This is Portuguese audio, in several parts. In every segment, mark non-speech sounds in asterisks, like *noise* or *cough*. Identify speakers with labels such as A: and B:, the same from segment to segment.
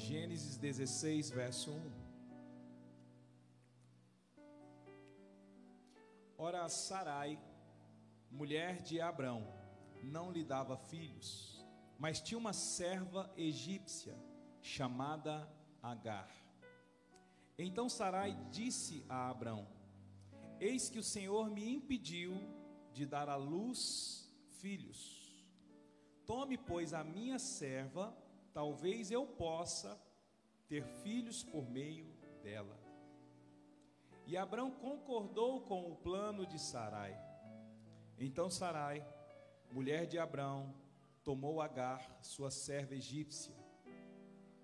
A: Gênesis 16, verso 1. Ora, Sarai, mulher de Abrão, não lhe dava filhos, mas tinha uma serva egípcia chamada Agar. Então Sarai disse a Abrão: Eis que o Senhor me impediu de dar à luz filhos. Tome, pois, a minha serva, talvez eu possa ter filhos por meio dela. E Abrão concordou com o plano de Sarai. Então Sarai, mulher de Abrão, tomou Agar, sua serva egípcia,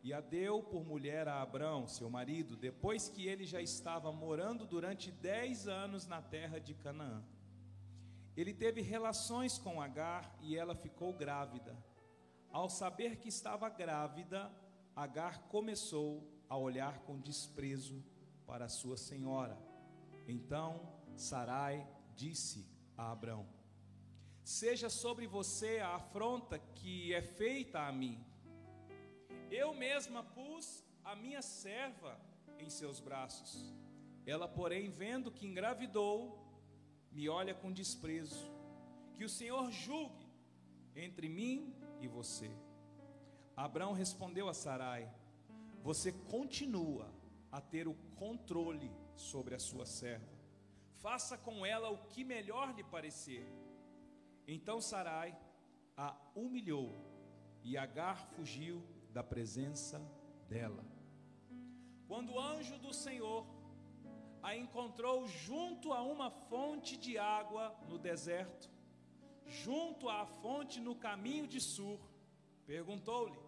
A: e a deu por mulher a Abrão, seu marido, depois que ele já estava morando durante dez anos na terra de Canaã. Ele teve relações com Agar e ela ficou grávida. Ao saber que estava grávida, Agar começou a olhar com desprezo para sua senhora. Então Sarai disse a Abrão: Seja sobre você a afronta que é feita a mim. Eu mesma pus a minha serva em seus braços. Ela, porém, vendo que engravidou, me olha com desprezo. Que o Senhor julgue entre mim e você. Abraão respondeu a Sarai: Você continua a ter o controle sobre a sua serva. Faça com ela o que melhor lhe parecer. Então Sarai a humilhou e Agar fugiu da presença dela. Quando o anjo do Senhor a encontrou junto a uma fonte de água no deserto, junto à fonte no caminho de Sur, perguntou-lhe: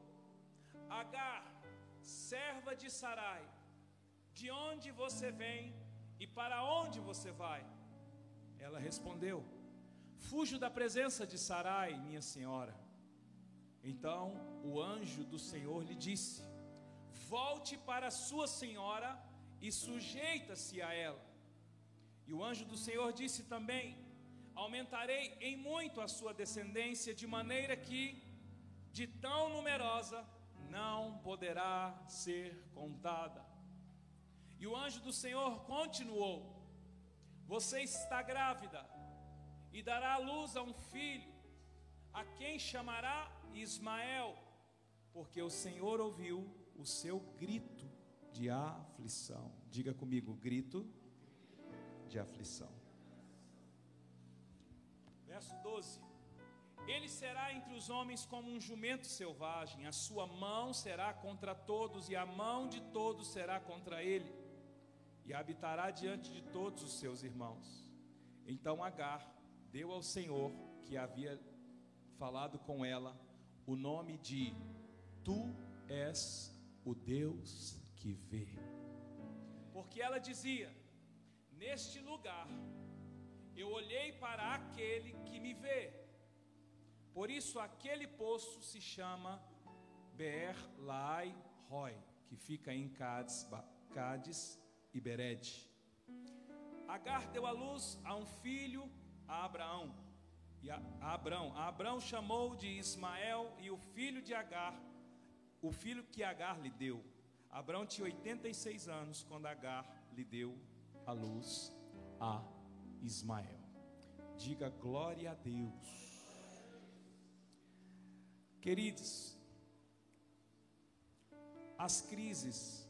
A: Agar, serva de Sarai, de onde você vem e para onde você vai? Ela respondeu: Fujo da presença de Sarai, minha senhora. Então o anjo do Senhor lhe disse: Volte para sua senhora e sujeita-se a ela. E o anjo do Senhor disse também: Aumentarei em muito a sua descendência, de maneira que, de tão numerosa, não poderá ser contada. E o anjo do Senhor continuou: Você está grávida e dará à luz a um filho, a quem chamará Ismael, porque o Senhor ouviu o seu grito de aflição. Diga comigo, grito de aflição. Verso 12: Ele será entre os homens como um jumento selvagem, a sua mão será contra todos, e a mão de todos será contra ele, e habitará diante de todos os seus irmãos. Então Agar deu ao Senhor, que havia falado com ela, o nome de Tu és o Deus que vê. Porque ela dizia: Neste lugar eu olhei para aquele que me vê. Por isso aquele poço se chama Beer Lai Roy, que fica em Cádiz, Cádiz e Bered. Agar deu à luz a um filho a Abraão. E a, a Abraão, a Abraão chamou de Ismael e o filho de Agar, o filho que Agar lhe deu. Abraão tinha 86 anos quando Agar lhe deu a luz a Ismael. Diga glória a Deus. Queridos, as crises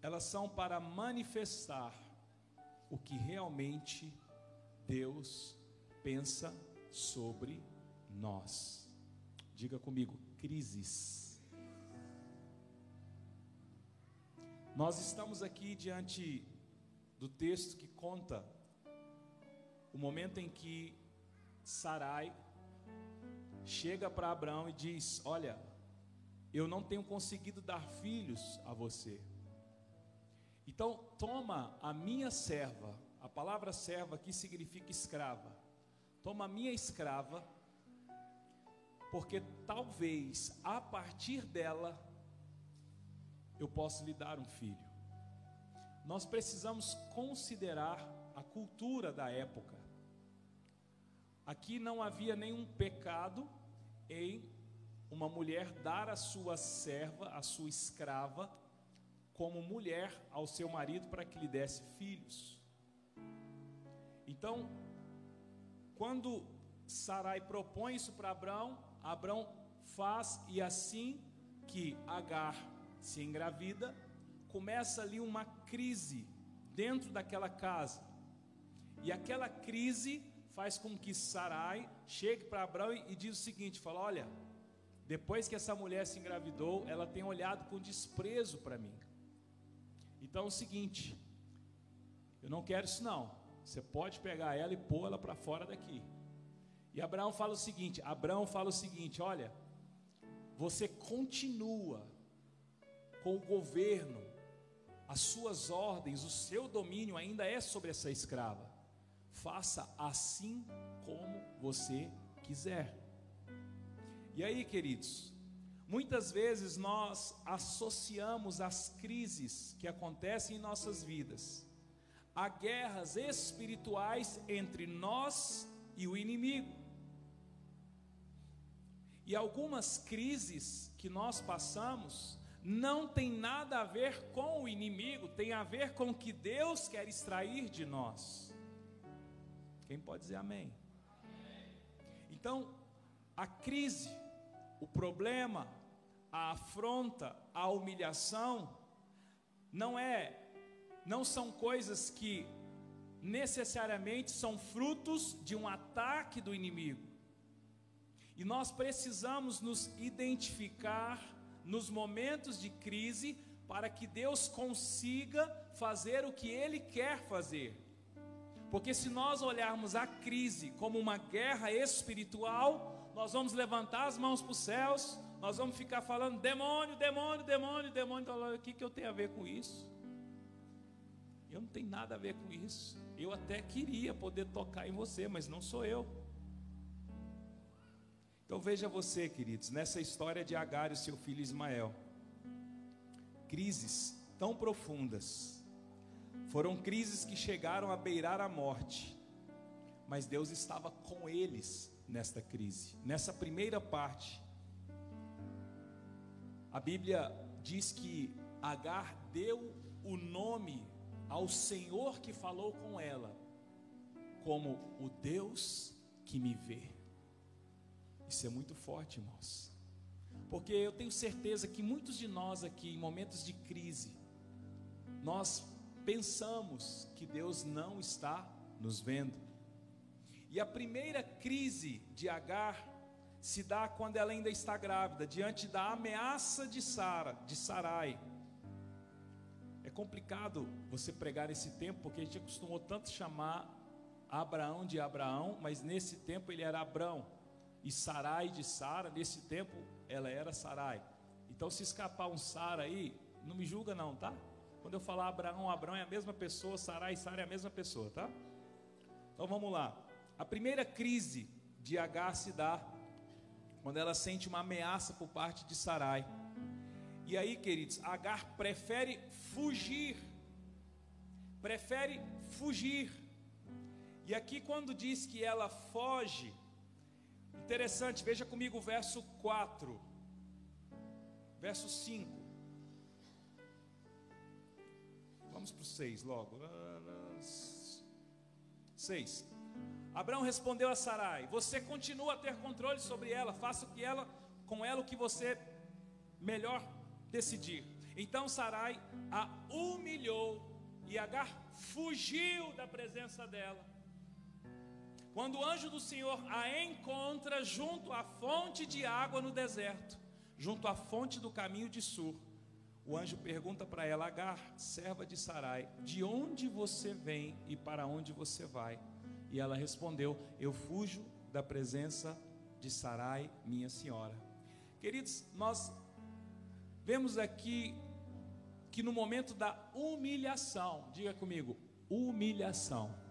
A: elas são para manifestar o que realmente Deus pensa sobre nós. Diga comigo, crises. Nós estamos aqui diante do texto que conta o momento em que Sarai chega para Abraão e diz: Olha, eu não tenho conseguido dar filhos a você. Então, toma a minha serva, a palavra serva aqui significa escrava. Toma a minha escrava, porque talvez a partir dela eu possa lhe dar um filho. Nós precisamos considerar a cultura da época. Aqui não havia nenhum pecado em uma mulher dar a sua serva, a sua escrava, como mulher ao seu marido para que lhe desse filhos. Então, quando Sarai propõe isso para Abraão, Abraão faz e assim que Agar se engravida, começa ali uma crise dentro daquela casa. E aquela crise faz com que Sarai chegue para Abraão e diz o seguinte: fala, olha, depois que essa mulher se engravidou, ela tem olhado com desprezo para mim. Então é o seguinte, eu não quero isso não. Você pode pegar ela e pôr ela para fora daqui. E Abraão fala o seguinte: Abraão fala o seguinte: olha, você continua com o governo, as suas ordens, o seu domínio ainda é sobre essa escrava. Faça assim como você quiser. E aí, queridos, muitas vezes nós associamos as crises que acontecem em nossas vidas a guerras espirituais entre nós e o inimigo. E algumas crises que nós passamos não tem nada a ver com o inimigo, tem a ver com o que Deus quer extrair de nós. Quem pode dizer amém? Então, a crise, o problema, a afronta, a humilhação, não é, não são coisas que necessariamente são frutos de um ataque do inimigo. E nós precisamos nos identificar nos momentos de crise para que Deus consiga fazer o que Ele quer fazer. Porque se nós olharmos a crise como uma guerra espiritual, nós vamos levantar as mãos para os céus, nós vamos ficar falando demônio, demônio, demônio, demônio. Então, o que, que eu tenho a ver com isso? Eu não tenho nada a ver com isso. Eu até queria poder tocar em você, mas não sou eu. Então veja você, queridos, nessa história de Agar e seu filho Ismael. Crises tão profundas. Foram crises que chegaram a beirar a morte. Mas Deus estava com eles nesta crise. Nessa primeira parte, a Bíblia diz que Agar deu o nome ao Senhor que falou com ela, como o Deus que me vê. Isso é muito forte, irmãos. Porque eu tenho certeza que muitos de nós aqui, em momentos de crise, nós pensamos que Deus não está nos vendo. E a primeira crise de Agar se dá quando ela ainda está grávida, diante da ameaça de Sara, de Sarai. É complicado você pregar esse tempo, porque a gente acostumou tanto chamar Abraão de Abraão, mas nesse tempo ele era Abrão e Sarai de Sara, nesse tempo ela era Sarai. Então se escapar um Sara aí, não me julga não, tá? Quando eu falar Abraão, Abraão é a mesma pessoa, Sarai e Sara é a mesma pessoa, tá? Então vamos lá. A primeira crise de Agar se dá quando ela sente uma ameaça por parte de Sarai. E aí, queridos, Agar prefere fugir. Prefere fugir. E aqui quando diz que ela foge, Interessante, veja comigo o verso 4, verso 5. Vamos para o 6 logo. 6. Abraão respondeu a Sarai: Você continua a ter controle sobre ela, faça que ela, com ela o que você melhor decidir. Então Sarai a humilhou e Agar fugiu da presença dela. Quando o anjo do Senhor a encontra junto à fonte de água no deserto, junto à fonte do caminho de Sur, o anjo pergunta para ela, Agar, serva de Sarai, de onde você vem e para onde você vai? E ela respondeu: Eu fujo da presença de Sarai, minha senhora. Queridos, nós vemos aqui que no momento da humilhação, diga comigo, humilhação.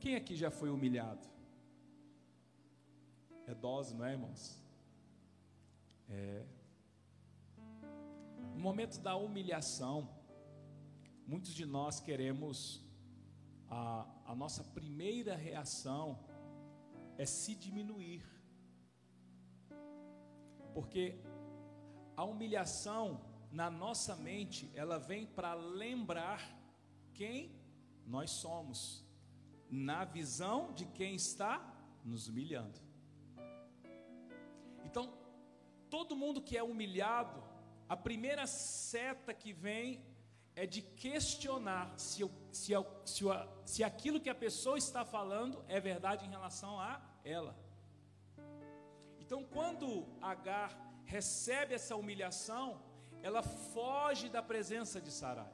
A: Quem aqui já foi humilhado? É dose, não é, irmãos? É. No momento da humilhação, muitos de nós queremos, a, a nossa primeira reação é se diminuir. Porque a humilhação na nossa mente, ela vem para lembrar quem nós somos, na visão de quem está nos humilhando. Então, todo mundo que é humilhado, a primeira seta que vem é de questionar se, se, se, se aquilo que a pessoa está falando é verdade em relação a ela. Então, quando Agar recebe essa humilhação, ela foge da presença de Sarai.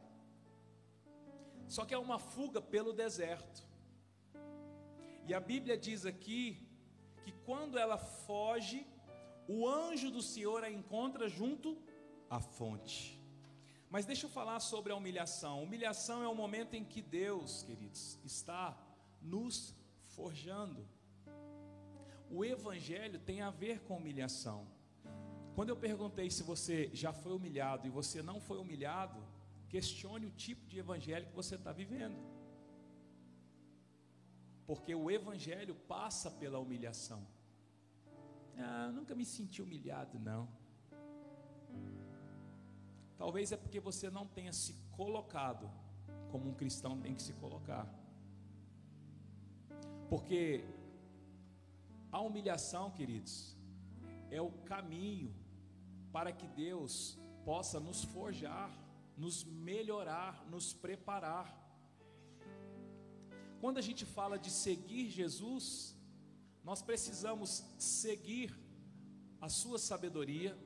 A: Só que é uma fuga pelo deserto. E a Bíblia diz aqui que quando ela foge, o anjo do Senhor a encontra junto à fonte. Mas deixa eu falar sobre a humilhação. Humilhação é o momento em que Deus, queridos, está nos forjando. O Evangelho tem a ver com humilhação. Quando eu perguntei se você já foi humilhado e você não foi humilhado, questione o tipo de evangelho que você está vivendo. Porque o evangelho passa pela humilhação. Ah, nunca me senti humilhado, não. Talvez é porque você não tenha se colocado como um cristão tem que se colocar. Porque a humilhação, queridos, é o caminho para que Deus possa nos forjar, nos melhorar, nos preparar. Quando a gente fala de seguir Jesus, nós precisamos seguir a sua sabedoria,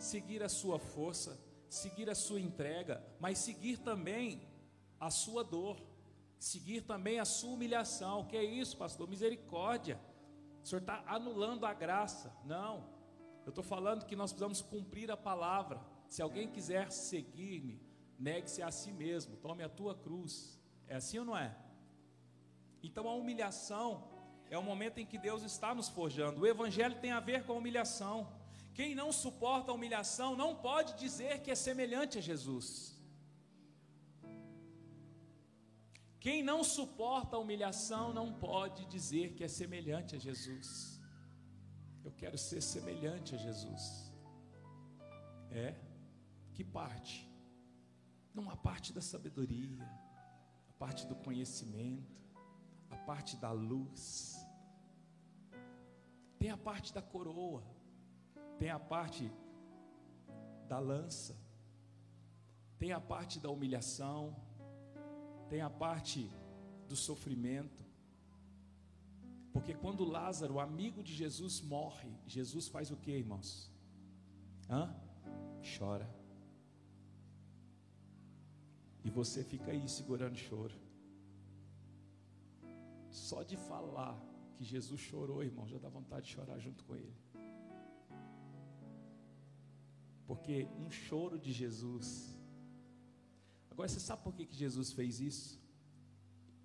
A: seguir a sua força, seguir a sua entrega, mas seguir também a sua dor, seguir também a sua humilhação. Que é isso, pastor? Misericórdia. O senhor está anulando a graça. Não. Eu estou falando que nós precisamos cumprir a palavra. Se alguém quiser seguir-me, negue-se a si mesmo, tome a tua cruz. É assim ou não é? Então a humilhação é o momento em que Deus está nos forjando. O evangelho tem a ver com a humilhação. Quem não suporta a humilhação não pode dizer que é semelhante a Jesus. Quem não suporta a humilhação não pode dizer que é semelhante a Jesus. Eu quero ser semelhante a Jesus. É? Que parte? Não a parte da sabedoria, a parte do conhecimento, a parte da luz. Tem a parte da coroa tem a parte da lança, tem a parte da humilhação, tem a parte do sofrimento. Porque quando Lázaro, amigo de Jesus, morre, Jesus faz o que, irmãos? Hã? Chora. E você fica aí segurando choro. Só de falar que Jesus chorou, irmão, já dá vontade de chorar junto com ele. Porque um choro de Jesus. Agora você sabe por que, que Jesus fez isso?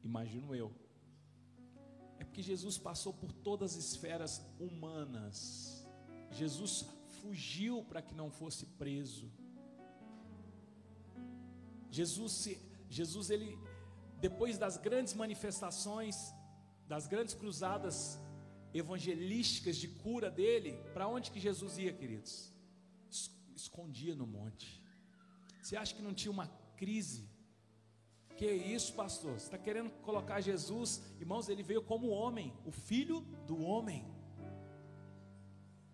A: Imagino eu. É porque Jesus passou por todas as esferas humanas. Jesus fugiu para que não fosse preso. Jesus, Jesus ele, depois das grandes manifestações, das grandes cruzadas evangelísticas de cura dele, para onde que Jesus ia, queridos? escondia no monte. Você acha que não tinha uma crise? Que isso, pastor? Você está querendo colocar Jesus, irmãos? Ele veio como homem, o filho do homem,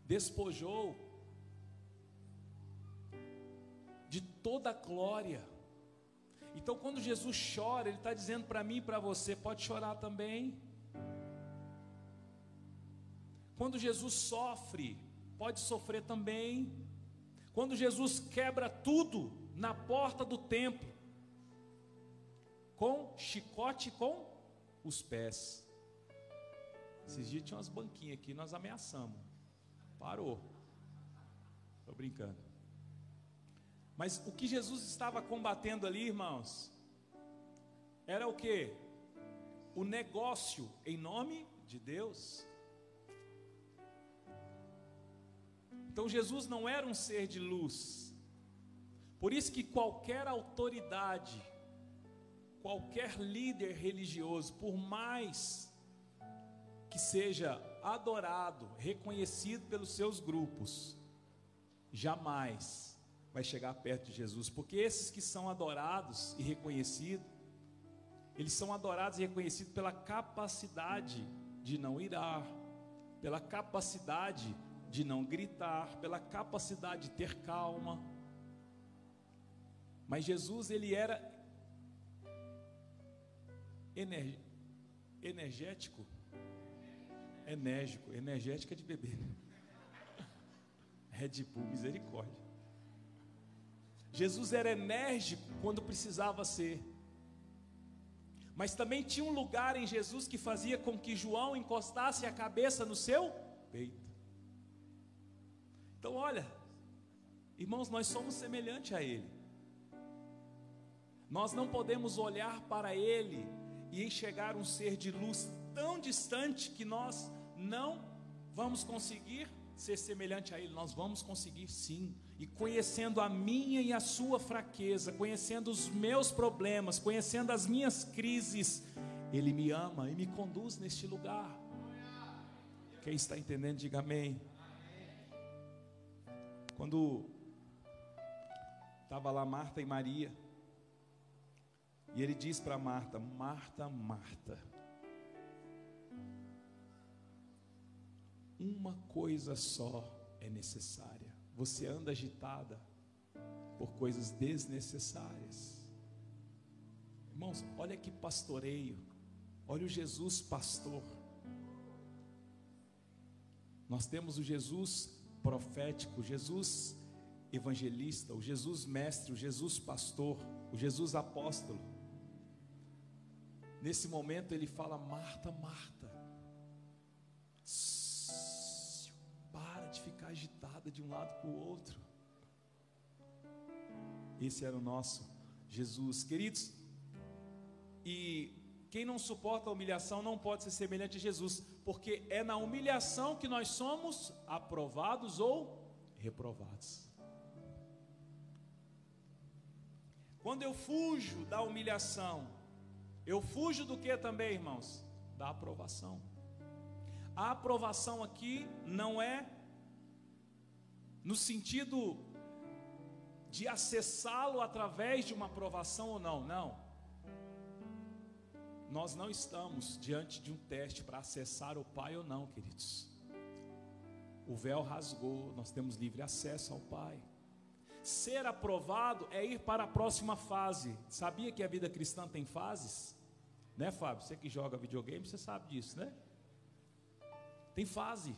A: despojou de toda a glória. Então, quando Jesus chora, Ele está dizendo para mim e para você: pode chorar também. Quando Jesus sofre, pode sofrer também. Quando Jesus quebra tudo na porta do templo, com chicote com os pés. Esses dias tinha umas banquinhas aqui, nós ameaçamos. Parou. Estou brincando. Mas o que Jesus estava combatendo ali, irmãos, era o que? O negócio em nome de Deus. Então Jesus não era um ser de luz. Por isso que qualquer autoridade, qualquer líder religioso, por mais que seja adorado, reconhecido pelos seus grupos, jamais vai chegar perto de Jesus, porque esses que são adorados e reconhecidos, eles são adorados e reconhecidos pela capacidade de não irar, pela capacidade de não gritar, pela capacidade de ter calma. Mas Jesus, ele era ener, energético, enérgico, energética de beber. *laughs* Red Bull, misericórdia. Jesus era enérgico quando precisava ser. Mas também tinha um lugar em Jesus que fazia com que João encostasse a cabeça no seu peito. Então, olha, irmãos, nós somos semelhantes a Ele. Nós não podemos olhar para Ele e enxergar um ser de luz tão distante que nós não vamos conseguir ser semelhante a Ele. Nós vamos conseguir sim. E conhecendo a minha e a sua fraqueza, conhecendo os meus problemas, conhecendo as minhas crises, Ele me ama e me conduz neste lugar. Quem está entendendo, diga amém. Quando estava lá Marta e Maria, e ele diz para Marta: Marta, Marta, uma coisa só é necessária. Você anda agitada por coisas desnecessárias. Irmãos, olha que pastoreio, olha o Jesus pastor. Nós temos o Jesus profético, Jesus evangelista, o Jesus mestre, o Jesus pastor, o Jesus apóstolo. Nesse momento ele fala: Marta, Marta, de um lado para o outro. Esse era o nosso Jesus, queridos. E quem não suporta a humilhação não pode ser semelhante a Jesus, porque é na humilhação que nós somos aprovados ou reprovados. Quando eu fujo da humilhação, eu fujo do que também, irmãos? Da aprovação. A aprovação aqui não é no sentido de acessá-lo através de uma aprovação ou não, não. Nós não estamos diante de um teste para acessar o Pai ou não, queridos. O véu rasgou, nós temos livre acesso ao Pai. Ser aprovado é ir para a próxima fase. Sabia que a vida cristã tem fases? Né, Fábio? Você que joga videogame, você sabe disso, né? Tem fase.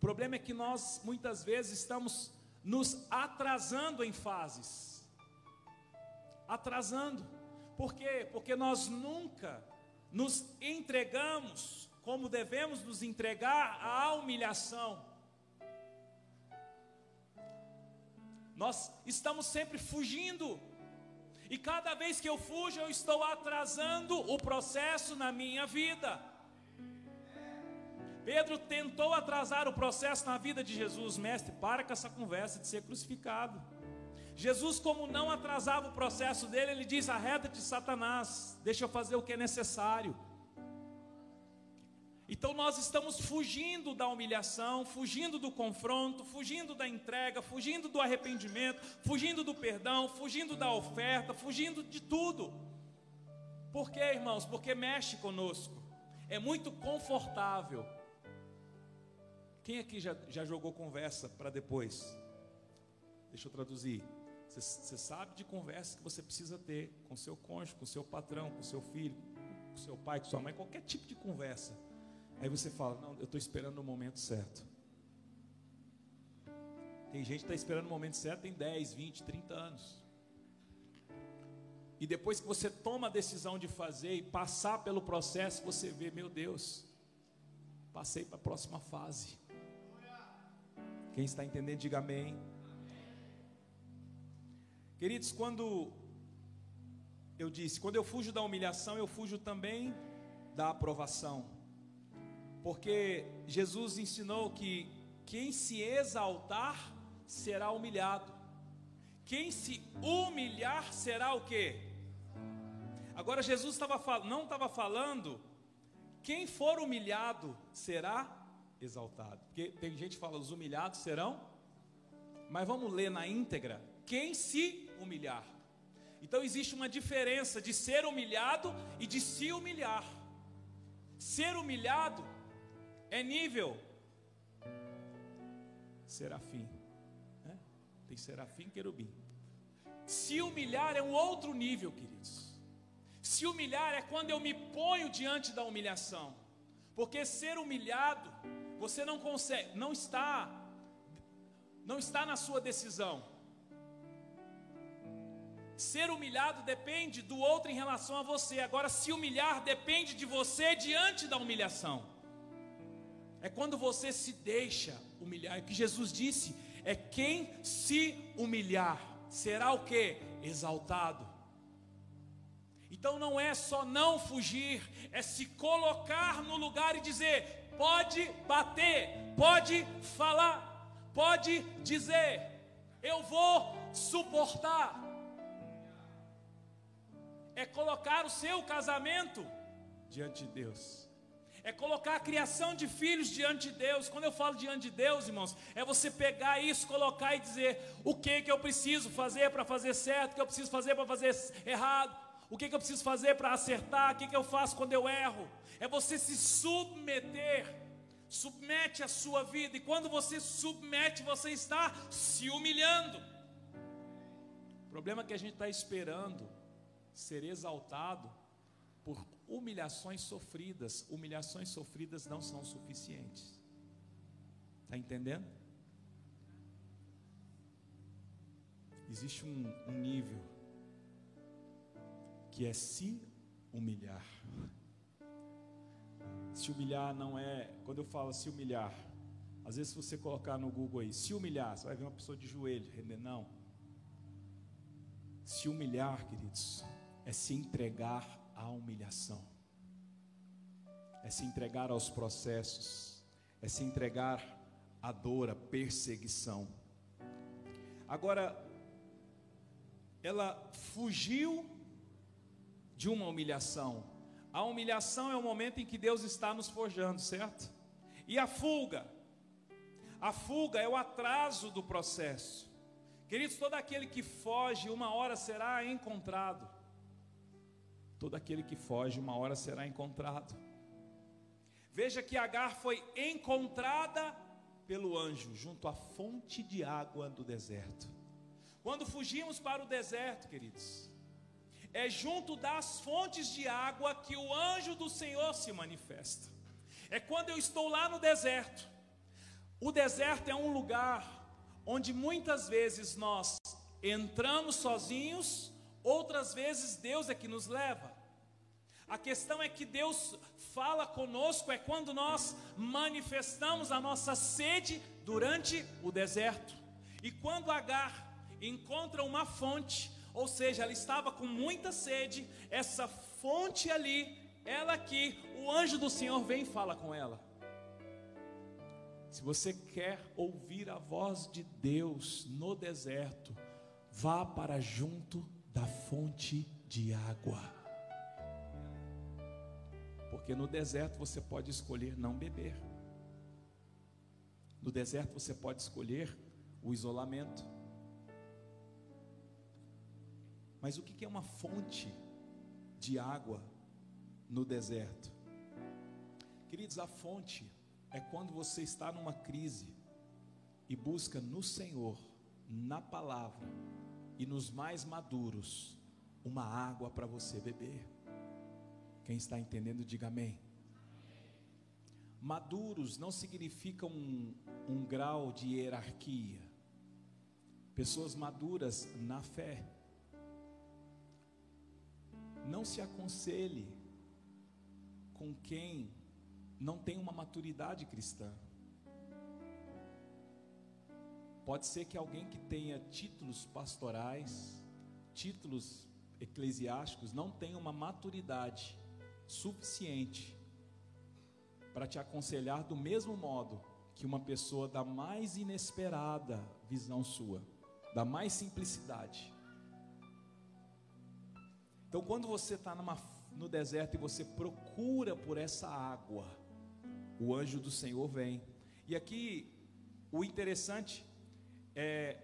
A: O problema é que nós muitas vezes estamos nos atrasando em fases. Atrasando. Por quê? Porque nós nunca nos entregamos como devemos nos entregar à humilhação. Nós estamos sempre fugindo. E cada vez que eu fujo, eu estou atrasando o processo na minha vida. Pedro tentou atrasar o processo na vida de Jesus, mestre, para com essa conversa de ser crucificado. Jesus, como não atrasava o processo dele, ele diz: arreda-te, Satanás, deixa eu fazer o que é necessário. Então nós estamos fugindo da humilhação, fugindo do confronto, fugindo da entrega, fugindo do arrependimento, fugindo do perdão, fugindo da oferta, fugindo de tudo. Por quê, irmãos? Porque mexe conosco. É muito confortável. Quem aqui já, já jogou conversa para depois? Deixa eu traduzir. Você, sabe de conversa que você precisa ter com seu cônjuge, com seu patrão, com seu filho, com seu pai, com sua mãe, qualquer tipo de conversa. Aí você fala: Não, eu estou esperando o momento certo. Tem gente que está esperando o momento certo em 10, 20, 30 anos. E depois que você toma a decisão de fazer e passar pelo processo, você vê: Meu Deus, passei para a próxima fase. Quem está entendendo, diga amém. Queridos, quando eu disse, quando eu fujo da humilhação, eu fujo também da aprovação. Porque Jesus ensinou que quem se exaltar será humilhado. Quem se humilhar será o quê? Agora Jesus estava não estava falando quem for humilhado será exaltado. Porque tem gente que fala, os humilhados serão. Mas vamos ler na íntegra. Quem se humilhar. Então existe uma diferença de ser humilhado e de se humilhar. Ser humilhado é nível serafim. Né? Tem serafim querubim. Se humilhar é um outro nível, queridos. Se humilhar é quando eu me ponho diante da humilhação. Porque ser humilhado, você não consegue, não está não está na sua decisão. Ser humilhado depende do outro em relação a você. Agora, se humilhar depende de você diante da humilhação. É quando você se deixa humilhar. É o que Jesus disse: é quem se humilhar será o que? Exaltado. Então não é só não fugir, é se colocar no lugar e dizer: pode bater, pode falar, pode dizer, eu vou suportar é colocar o seu casamento diante de Deus. É colocar a criação de filhos diante de Deus. Quando eu falo diante de Deus, irmãos, é você pegar isso, colocar e dizer o que que eu preciso fazer para fazer certo, o que eu preciso fazer para fazer errado, o que que eu preciso fazer para acertar, o que que eu faço quando eu erro. É você se submeter, submete a sua vida e quando você submete, você está se humilhando. O problema é que a gente está esperando ser exaltado por humilhações sofridas. Humilhações sofridas não são suficientes. Está entendendo? Existe um, um nível que é se humilhar. Se humilhar não é, quando eu falo se humilhar, às vezes se você colocar no Google aí, se humilhar, você vai ver uma pessoa de joelho, não. Se humilhar, queridos, é se entregar à humilhação, é se entregar aos processos, é se entregar à dor, à perseguição. Agora, ela fugiu de uma humilhação. A humilhação é o momento em que Deus está nos forjando, certo? E a fuga? A fuga é o atraso do processo. Queridos, todo aquele que foge, uma hora será encontrado. Todo aquele que foge, uma hora será encontrado. Veja que Agar foi encontrada pelo anjo junto à fonte de água do deserto. Quando fugimos para o deserto, queridos, é junto das fontes de água que o anjo do Senhor se manifesta. É quando eu estou lá no deserto. O deserto é um lugar onde muitas vezes nós entramos sozinhos Outras vezes Deus é que nos leva. A questão é que Deus fala conosco é quando nós manifestamos a nossa sede durante o deserto. E quando Agar encontra uma fonte, ou seja, ela estava com muita sede, essa fonte ali, ela aqui, o anjo do Senhor vem e fala com ela. Se você quer ouvir a voz de Deus no deserto, vá para junto da fonte de água. Porque no deserto você pode escolher não beber. No deserto você pode escolher o isolamento. Mas o que é uma fonte de água no deserto? Queridos, a fonte é quando você está numa crise e busca no Senhor, na palavra, e nos mais maduros uma água para você beber. Quem está entendendo, diga amém. Maduros não significa um, um grau de hierarquia. Pessoas maduras na fé. Não se aconselhe com quem não tem uma maturidade cristã. Pode ser que alguém que tenha títulos pastorais, títulos eclesiásticos, não tenha uma maturidade suficiente para te aconselhar do mesmo modo que uma pessoa da mais inesperada visão sua, da mais simplicidade. Então, quando você está no deserto e você procura por essa água, o anjo do Senhor vem. E aqui o interessante é,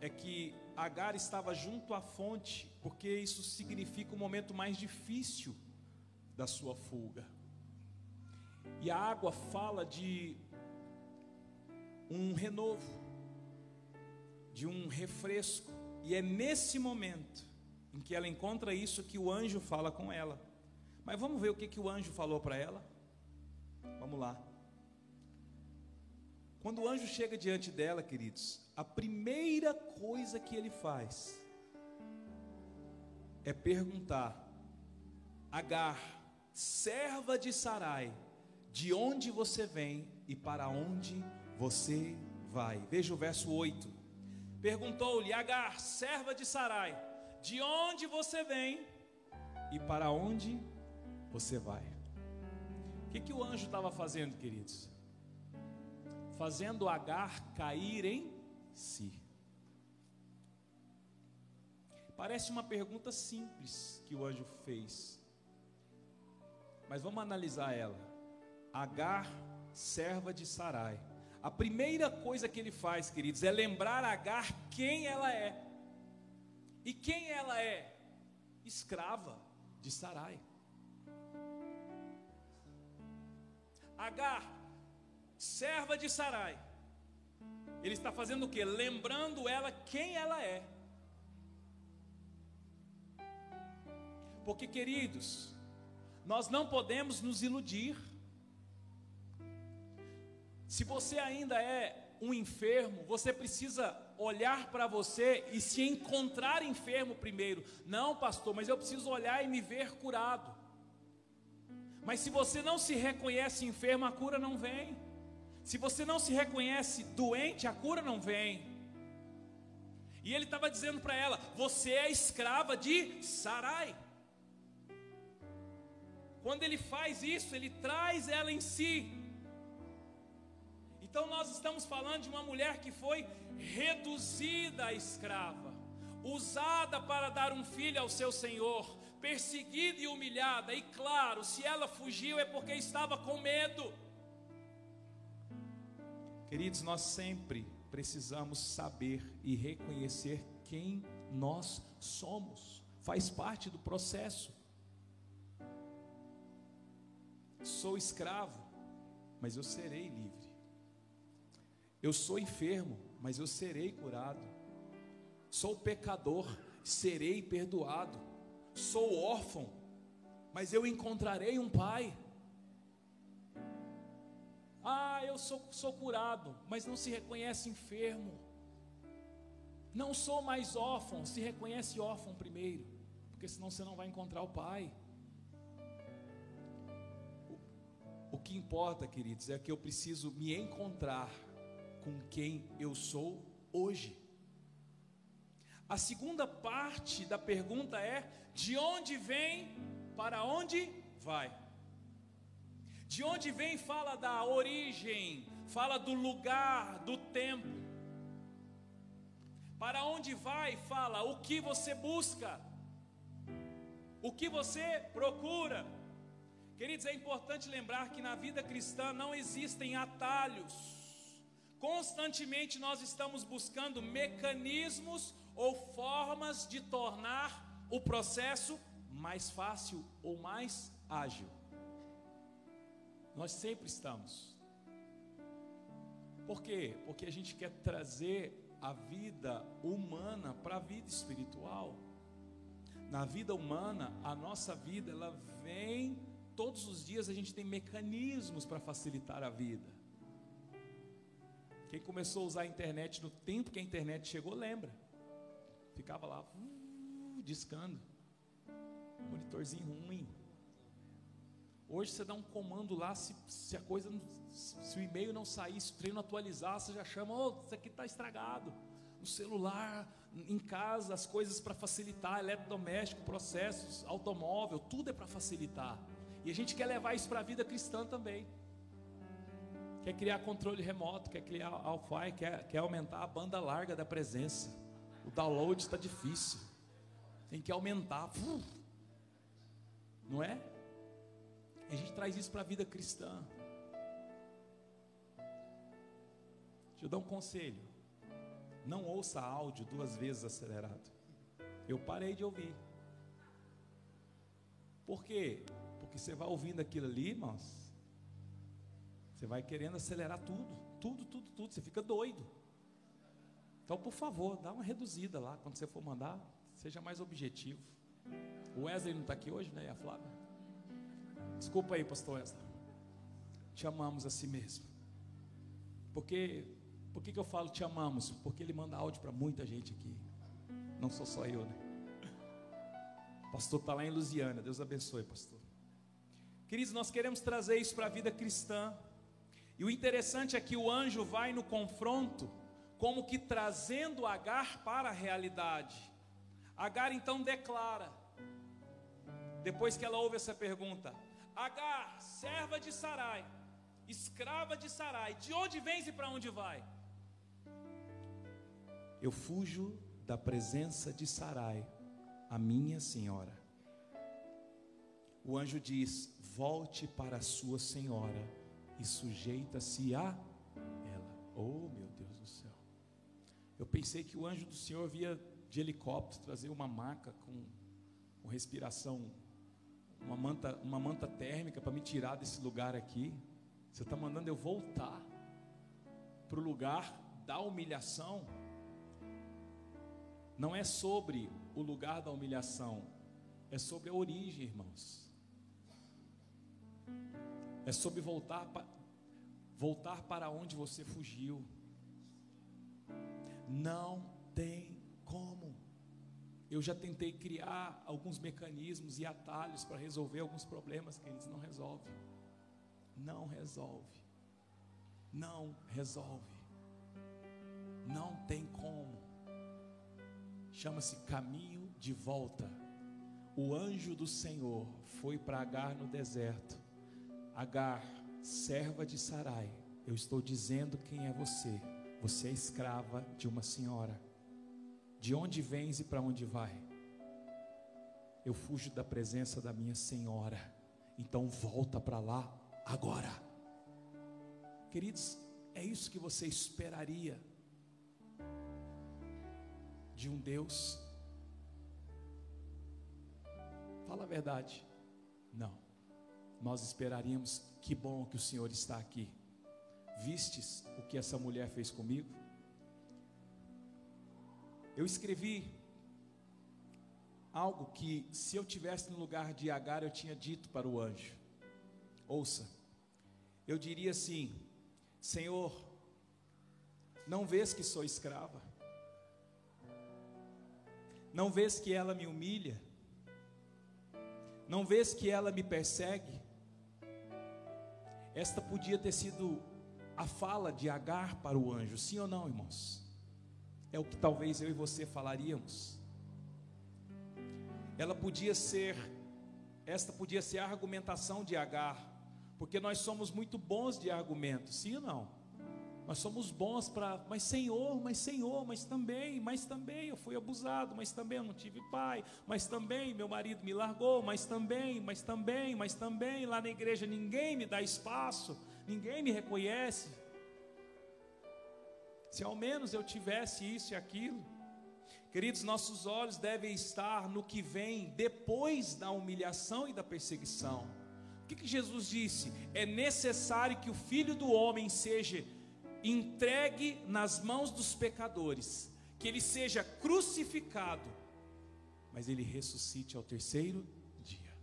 A: é que Agar estava junto à fonte, porque isso significa o momento mais difícil da sua fuga. E a água fala de um renovo, de um refresco. E é nesse momento em que ela encontra isso que o anjo fala com ela. Mas vamos ver o que, que o anjo falou para ela? Vamos lá. Quando o anjo chega diante dela, queridos, a primeira coisa que ele faz é perguntar: Agar, serva de Sarai, de onde você vem e para onde você vai? Veja o verso 8. Perguntou-lhe Agar, serva de Sarai, de onde você vem e para onde você vai? O que, que o anjo estava fazendo, queridos? Fazendo Agar cair em si. Parece uma pergunta simples que o anjo fez, mas vamos analisar ela. Agar, serva de Sarai. A primeira coisa que ele faz, queridos, é lembrar Agar quem ela é. E quem ela é? Escrava de Sarai. Agar, serva de Sarai. Ele está fazendo o que? Lembrando ela quem ela é. Porque, queridos, nós não podemos nos iludir. Se você ainda é um enfermo, você precisa olhar para você e se encontrar enfermo primeiro. Não, pastor, mas eu preciso olhar e me ver curado. Mas se você não se reconhece enfermo, a cura não vem. Se você não se reconhece doente, a cura não vem. E ele estava dizendo para ela: Você é escrava de Sarai. Quando ele faz isso, ele traz ela em si. Então nós estamos falando de uma mulher que foi reduzida a escrava, usada para dar um filho ao seu senhor, perseguida e humilhada, e claro, se ela fugiu é porque estava com medo. Queridos, nós sempre precisamos saber e reconhecer quem nós somos, faz parte do processo. Sou escravo, mas eu serei livre. Eu sou enfermo, mas eu serei curado. Sou pecador, serei perdoado. Sou órfão, mas eu encontrarei um pai. Ah, eu sou, sou curado, mas não se reconhece enfermo. Não sou mais órfão, se reconhece órfão primeiro, porque senão você não vai encontrar o pai. O, o que importa, queridos, é que eu preciso me encontrar com quem eu sou hoje. A segunda parte da pergunta é: de onde vem, para onde vai? De onde vem fala da origem, fala do lugar, do tempo. Para onde vai fala o que você busca, o que você procura. Queridos, é importante lembrar que na vida cristã não existem atalhos. Constantemente nós estamos buscando mecanismos ou formas de tornar o processo mais fácil ou mais ágil. Nós sempre estamos. Por quê? Porque a gente quer trazer a vida humana para a vida espiritual. Na vida humana, a nossa vida ela vem todos os dias a gente tem mecanismos para facilitar a vida. Quem começou a usar a internet no tempo que a internet chegou, lembra. Ficava lá, uh, discando. Monitorzinho ruim. Hoje você dá um comando lá, se, se a coisa, se o e-mail não sair, se o treino atualizar, você já chama, oh, isso aqui está estragado. No celular, em casa, as coisas para facilitar, eletrodoméstico, processos, automóvel, tudo é para facilitar. E a gente quer levar isso para a vida cristã também quer criar controle remoto, quer criar Wi-Fi, quer, quer aumentar a banda larga da presença. O download está difícil. Tem que aumentar. Não é? A gente traz isso para a vida cristã. Deixa eu dar um conselho. Não ouça áudio duas vezes acelerado. Eu parei de ouvir. Por quê? Porque você vai ouvindo aquilo ali, irmãos você vai querendo acelerar tudo, tudo, tudo, tudo. Você fica doido. Então, por favor, dá uma reduzida lá. Quando você for mandar, seja mais objetivo. O Wesley não está aqui hoje, né? E a Flávia? Desculpa aí, pastor Wesley. Te amamos a si mesmo. Porque, por que, que eu falo te amamos? Porque ele manda áudio para muita gente aqui. Não sou só eu, né? O pastor está lá em Lusiana. Deus abençoe, pastor. Queridos, nós queremos trazer isso para a vida cristã. E o interessante é que o anjo vai no confronto, como que trazendo Agar para a realidade. Agar então declara, depois que ela ouve essa pergunta: Agar, serva de Sarai, escrava de Sarai, de onde vens e para onde vai? Eu fujo da presença de Sarai, a minha senhora. O anjo diz: Volte para a sua senhora e sujeita-se a ela. Oh, meu Deus do céu. Eu pensei que o anjo do Senhor via de helicóptero trazer uma maca com, com respiração, uma manta, uma manta térmica para me tirar desse lugar aqui. Você está mandando eu voltar para o lugar da humilhação. Não é sobre o lugar da humilhação, é sobre a origem, irmãos é sobre voltar, pa, voltar para onde você fugiu. Não tem como. Eu já tentei criar alguns mecanismos e atalhos para resolver alguns problemas que eles não resolvem. Não resolve. Não resolve. Não tem como. Chama-se caminho de volta. O anjo do Senhor foi para Agar no deserto Agar, serva de Sarai, eu estou dizendo quem é você. Você é escrava de uma senhora. De onde vens e para onde vai? Eu fujo da presença da minha senhora. Então volta para lá agora. Queridos, é isso que você esperaria de um Deus? Fala a verdade. Não nós esperaríamos: que bom que o Senhor está aqui. Vistes o que essa mulher fez comigo? Eu escrevi algo que, se eu tivesse no lugar de Agar, eu tinha dito para o anjo. Ouça, eu diria assim: Senhor, não vês que sou escrava? Não vês que ela me humilha? Não vês que ela me persegue? Esta podia ter sido a fala de Agar para o anjo, sim ou não, irmãos? É o que talvez eu e você falaríamos. Ela podia ser, esta podia ser a argumentação de Agar, porque nós somos muito bons de argumentos, sim ou não? Nós somos bons para, mas Senhor, mas Senhor, mas também, mas também eu fui abusado, mas também eu não tive pai, mas também meu marido me largou, mas também, mas também, mas também, lá na igreja ninguém me dá espaço, ninguém me reconhece. Se ao menos eu tivesse isso e aquilo, queridos, nossos olhos devem estar no que vem depois da humilhação e da perseguição. O que, que Jesus disse? É necessário que o filho do homem seja entregue nas mãos dos pecadores, que ele seja crucificado, mas ele ressuscite ao terceiro dia.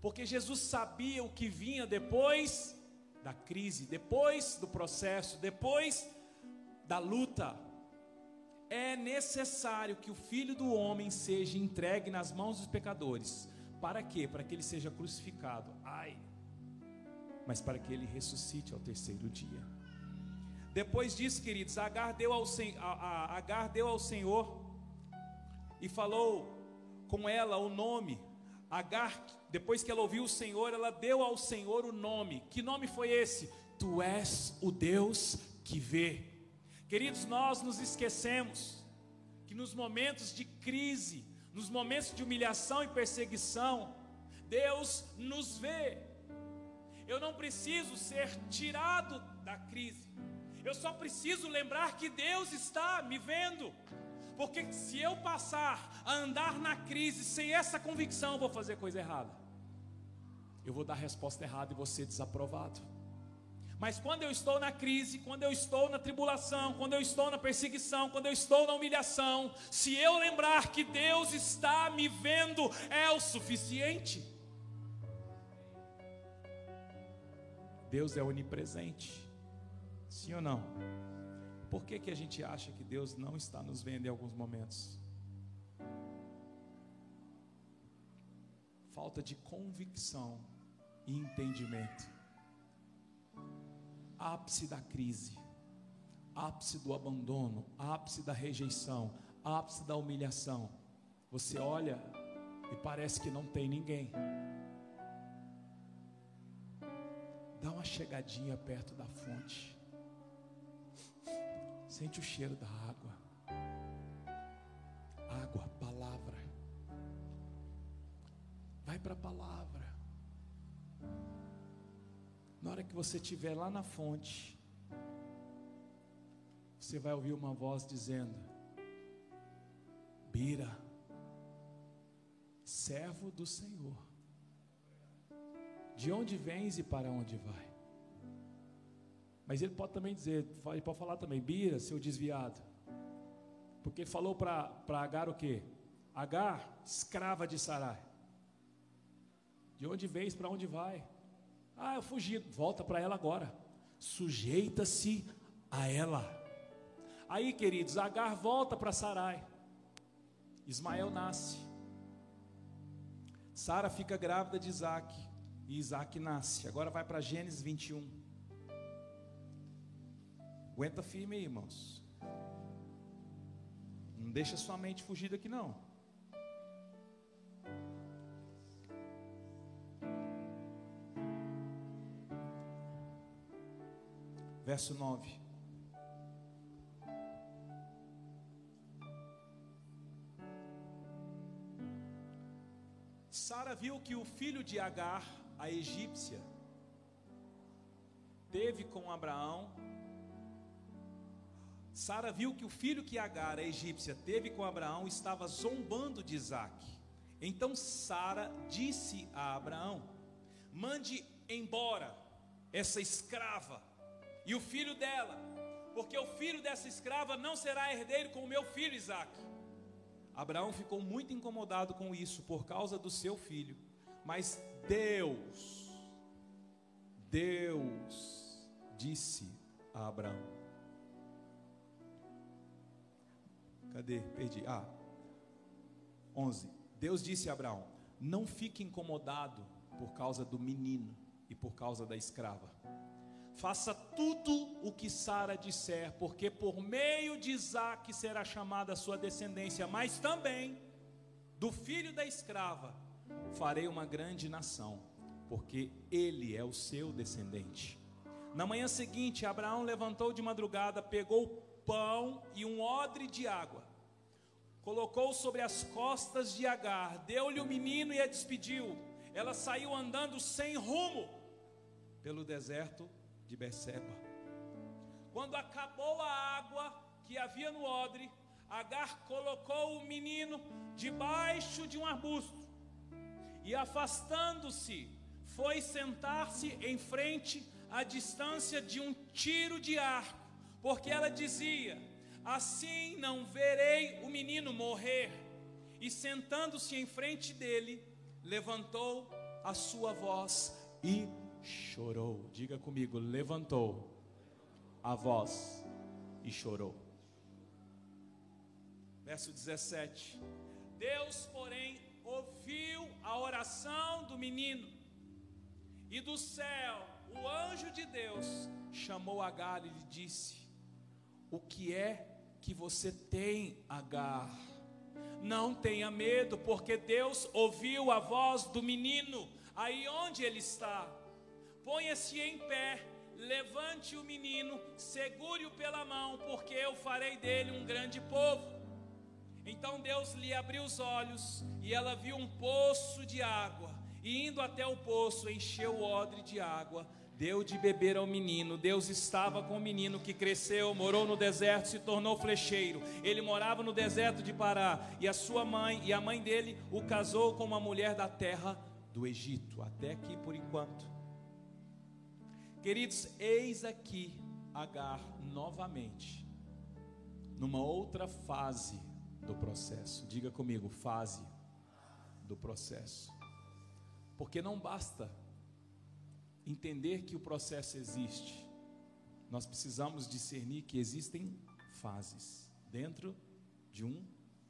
A: Porque Jesus sabia o que vinha depois da crise, depois do processo, depois da luta. É necessário que o filho do homem seja entregue nas mãos dos pecadores. Para quê? Para que ele seja crucificado. Ai, mas para que ele ressuscite ao terceiro dia. Depois disso, queridos, Agar deu ao, Agar deu ao Senhor e falou com ela o nome. Agar, depois que ela ouviu o Senhor, ela deu ao Senhor o nome. Que nome foi esse? Tu és o Deus que vê. Queridos, nós nos esquecemos que nos momentos de crise, nos momentos de humilhação e perseguição, Deus nos vê. Eu não preciso ser tirado da crise. Eu só preciso lembrar que Deus está me vendo. Porque se eu passar a andar na crise sem essa convicção, eu vou fazer coisa errada. Eu vou dar resposta errada e vou ser desaprovado. Mas quando eu estou na crise, quando eu estou na tribulação, quando eu estou na perseguição, quando eu estou na humilhação, se eu lembrar que Deus está me vendo, é o suficiente. Deus é onipresente. Sim ou não? Por que, que a gente acha que Deus não está nos vendo em alguns momentos? Falta de convicção e entendimento. Ápice da crise, ápice do abandono, ápice da rejeição, ápice da humilhação. Você olha e parece que não tem ninguém. Dá uma chegadinha perto da fonte. Sente o cheiro da água. Água, palavra. Vai para a palavra. Na hora que você estiver lá na fonte, você vai ouvir uma voz dizendo: Bira, servo do Senhor, de onde vens e para onde vai? Mas ele pode também dizer, ele pode falar também, Bira, seu desviado. Porque falou para Agar o quê? Agar, escrava de Sarai. De onde vens, para onde vai? Ah, eu fugi. Volta para ela agora. Sujeita-se a ela. Aí, queridos, Agar volta para Sarai. Ismael nasce. Sara fica grávida de Isaac. E Isaac nasce. Agora vai para Gênesis 21. Aguenta firme aí, irmãos. Não deixa sua mente fugir daqui não. Verso 9. Sara viu que o filho de Agar, a egípcia, teve com Abraão Sara viu que o filho que Agar, a egípcia, teve com Abraão estava zombando de Isaac. Então Sara disse a Abraão: Mande embora essa escrava e o filho dela, porque o filho dessa escrava não será herdeiro com o meu filho Isaac. Abraão ficou muito incomodado com isso por causa do seu filho, mas Deus, Deus disse a Abraão: Cadê? Perdi. Ah, 11. Deus disse a Abraão: Não fique incomodado por causa do menino e por causa da escrava. Faça tudo o que Sara disser, porque por meio de Isaac será chamada a sua descendência, mas também do filho da escrava farei uma grande nação, porque ele é o seu descendente. Na manhã seguinte, Abraão levantou de madrugada, pegou pão e um odre de água colocou sobre as costas de Agar, deu-lhe o menino e a despediu. Ela saiu andando sem rumo pelo deserto de Beceba. Quando acabou a água que havia no odre, Agar colocou o menino debaixo de um arbusto e, afastando-se, foi sentar-se em frente à distância de um tiro de arco, porque ela dizia: Assim não verei o menino morrer. E sentando-se em frente dele, levantou a sua voz e chorou. Diga comigo, levantou a voz e chorou. Verso 17: Deus, porém, ouviu a oração do menino, e do céu o anjo de Deus chamou Agar e lhe disse: O que é que você tem, Agar. Não tenha medo, porque Deus ouviu a voz do menino aí onde ele está. Ponha-se em pé, levante o menino, segure-o pela mão, porque eu farei dele um grande povo. Então Deus lhe abriu os olhos e ela viu um poço de água. E indo até o poço, encheu o odre de água, deu de beber ao menino. Deus estava com o menino que cresceu, morou no deserto, se tornou flecheiro. Ele morava no deserto de Pará e a sua mãe e a mãe dele o casou com uma mulher da terra do Egito. Até aqui por enquanto. Queridos, eis aqui Agar novamente, numa outra fase do processo. Diga comigo, fase do processo. Porque não basta entender que o processo existe, nós precisamos discernir que existem fases dentro de um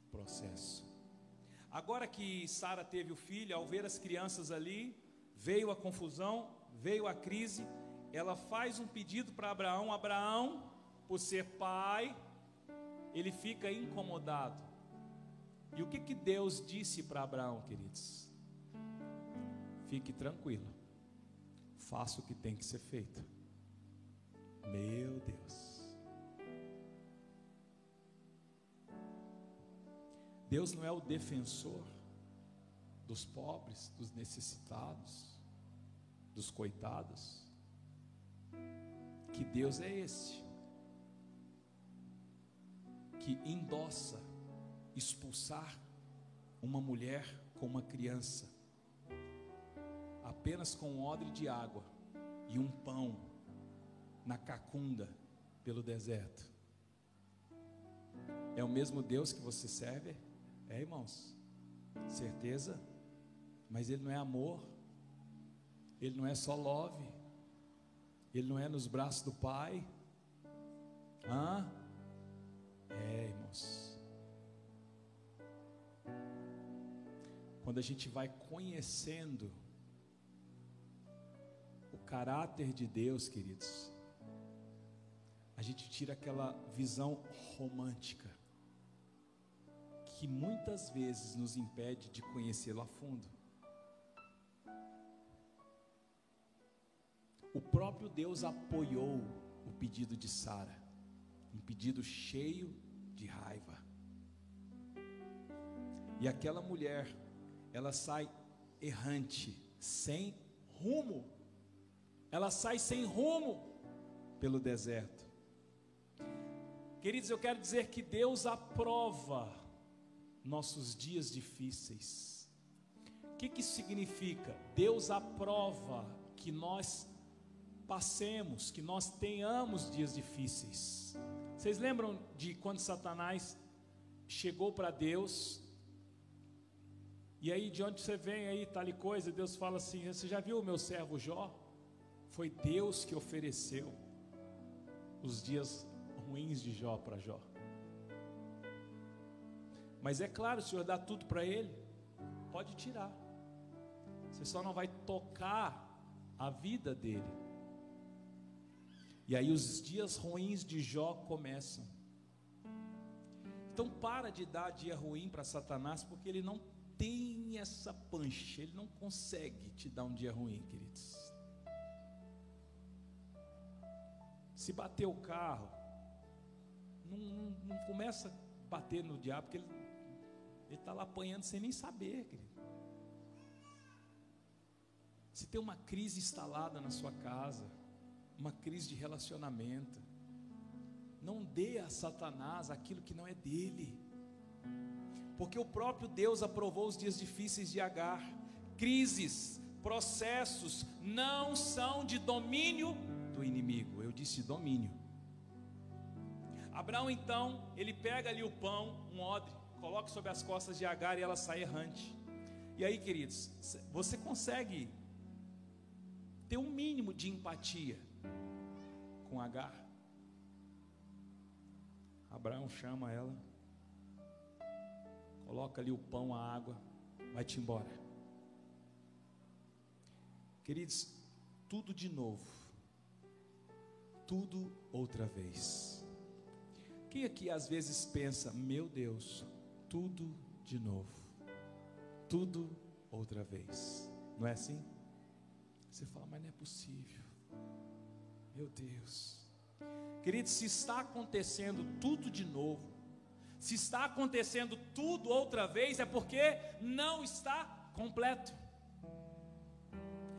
A: processo. Agora que Sara teve o filho, ao ver as crianças ali, veio a confusão, veio a crise, ela faz um pedido para Abraão. Abraão, por ser pai, ele fica incomodado. E o que, que Deus disse para Abraão, queridos? Fique tranquilo, faça o que tem que ser feito. Meu Deus. Deus não é o defensor dos pobres, dos necessitados, dos coitados. Que Deus é esse que endossa expulsar uma mulher com uma criança apenas com um odre de água e um pão na cacunda pelo deserto. É o mesmo Deus que você serve? É, irmãos? Certeza? Mas Ele não é amor, Ele não é só love, Ele não é nos braços do Pai. Hã? É, irmãos. Quando a gente vai conhecendo o caráter de Deus, queridos, a gente tira aquela visão romântica que muitas vezes nos impede de conhecê-lo a fundo. O próprio Deus apoiou o pedido de Sara, pedido cheio de raiva. E aquela mulher, ela sai errante, sem rumo. Ela sai sem rumo pelo deserto. Queridos, eu quero dizer que Deus aprova nossos dias difíceis. O que, que isso significa? Deus aprova que nós passemos, que nós tenhamos dias difíceis. Vocês lembram de quando Satanás chegou para Deus? E aí, de onde você vem aí, tal e coisa, Deus fala assim: Você já viu o meu servo Jó? Foi Deus que ofereceu os dias ruins de Jó para Jó. Mas é claro, o Senhor dá tudo para ele, pode tirar. Você só não vai tocar a vida dele. E aí os dias ruins de Jó começam. Então para de dar dia ruim para Satanás, porque ele não tem essa pancha, ele não consegue te dar um dia ruim, queridos. Se bater o carro, não, não, não começa a bater no diabo, porque ele está lá apanhando sem nem saber, querido. Se tem uma crise instalada na sua casa, uma crise de relacionamento, não dê a Satanás aquilo que não é dele, porque o próprio Deus aprovou os dias difíceis de Agar. Crises, processos não são de domínio do inimigo, eu disse domínio. Abraão então, ele pega ali o pão, um odre, coloca sobre as costas de Agar e ela sai errante. E aí, queridos, você consegue ter um mínimo de empatia com Agar? Abraão chama ela, coloca ali o pão, a água, vai-te embora. Queridos, tudo de novo, tudo outra vez. Quem aqui às vezes pensa, meu Deus, tudo de novo, tudo outra vez. Não é assim? Você fala, mas não é possível. Meu Deus. Querido, se está acontecendo tudo de novo, se está acontecendo tudo outra vez, é porque não está completo.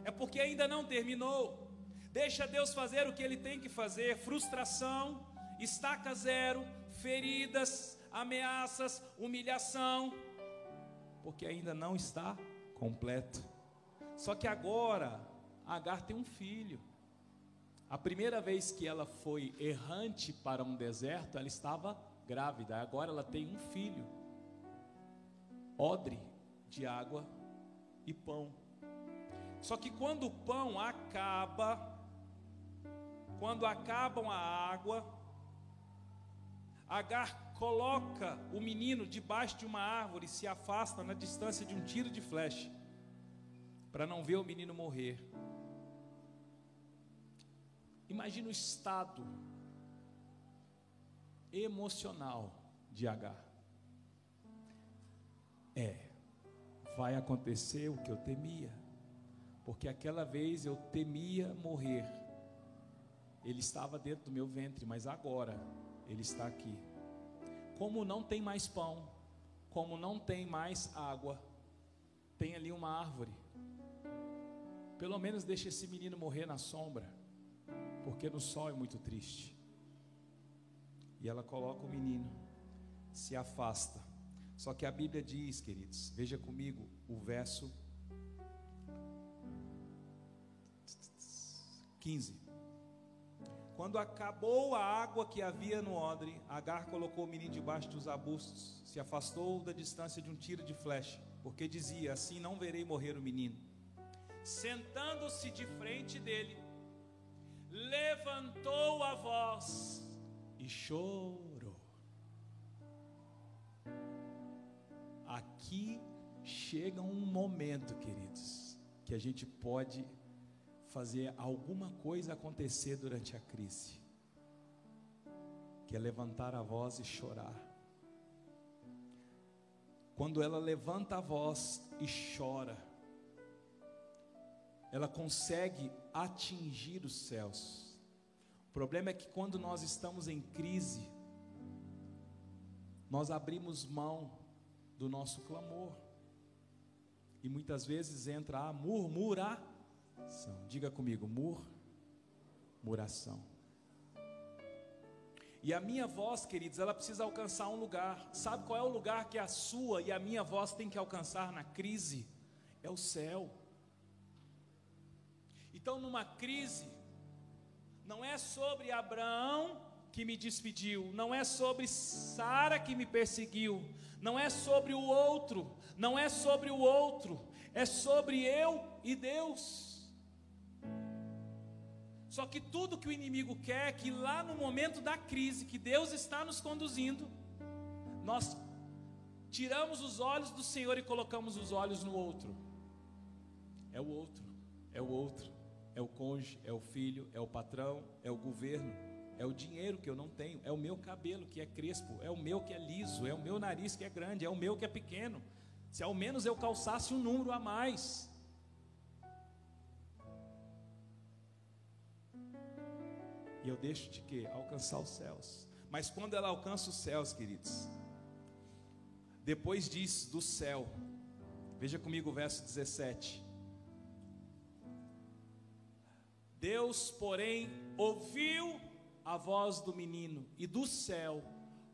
A: É porque ainda não terminou. Deixa Deus fazer o que ele tem que fazer. Frustração, estaca zero, feridas, ameaças, humilhação, porque ainda não está completo. Só que agora Agar tem um filho. A primeira vez que ela foi errante para um deserto, ela estava grávida. Agora ela tem um filho. Odre de água e pão. Só que quando o pão acaba, quando acabam a água, Agar coloca o menino debaixo de uma árvore e se afasta na distância de um tiro de flecha, para não ver o menino morrer. Imagina o estado emocional de Agar. É, vai acontecer o que eu temia, porque aquela vez eu temia morrer. Ele estava dentro do meu ventre, mas agora ele está aqui. Como não tem mais pão, como não tem mais água, tem ali uma árvore. Pelo menos deixa esse menino morrer na sombra porque no sol é muito triste. E ela coloca o menino, se afasta. Só que a Bíblia diz, queridos, veja comigo o verso 15. Quando acabou a água que havia no odre, Agar colocou o menino debaixo dos arbustos, se afastou da distância de um tiro de flecha, porque dizia: Assim não verei morrer o menino. Sentando-se de frente dele, levantou a voz e chorou. Aqui chega um momento, queridos, que a gente pode fazer alguma coisa acontecer durante a crise, que é levantar a voz e chorar. Quando ela levanta a voz e chora, ela consegue atingir os céus. O problema é que quando nós estamos em crise, nós abrimos mão do nosso clamor. E muitas vezes entra a murmuração. Diga comigo, murmuração. E a minha voz, queridos, ela precisa alcançar um lugar. Sabe qual é o lugar que a sua e a minha voz tem que alcançar na crise? É o céu. Então, numa crise, não é sobre Abraão que me despediu, não é sobre Sara que me perseguiu, não é sobre o outro, não é sobre o outro, é sobre eu e Deus. Só que tudo que o inimigo quer é que lá no momento da crise que Deus está nos conduzindo, nós tiramos os olhos do Senhor e colocamos os olhos no outro. É o outro, é o outro é o cônjuge, é o filho, é o patrão, é o governo, é o dinheiro que eu não tenho, é o meu cabelo que é crespo, é o meu que é liso, é o meu nariz que é grande, é o meu que é pequeno. Se ao menos eu calçasse um número a mais. E eu deixo de quê? Alcançar os céus. Mas quando ela alcança os céus, queridos, depois disso, do céu, veja comigo o verso 17. Deus, porém, ouviu a voz do menino, e do céu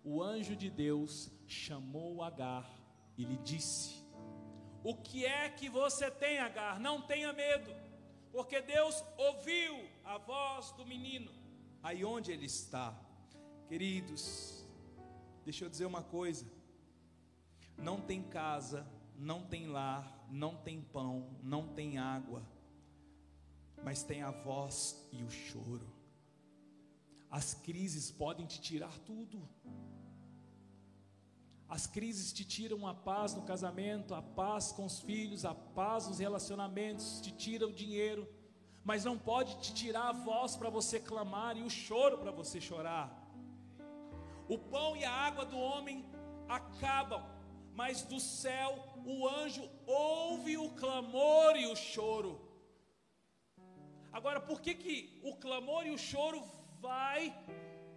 A: o anjo de Deus chamou Agar e lhe disse: O que é que você tem, Agar? Não tenha medo, porque Deus ouviu a voz do menino. Aí onde ele está, queridos, deixa eu dizer uma coisa: não tem casa, não tem lar, não tem pão, não tem água mas tem a voz e o choro. As crises podem te tirar tudo. As crises te tiram a paz no casamento, a paz com os filhos, a paz nos relacionamentos, te tira o dinheiro, mas não pode te tirar a voz para você clamar e o choro para você chorar. O pão e a água do homem acabam, mas do céu o anjo ouve o clamor e o choro. Agora, por que, que o clamor e o choro vai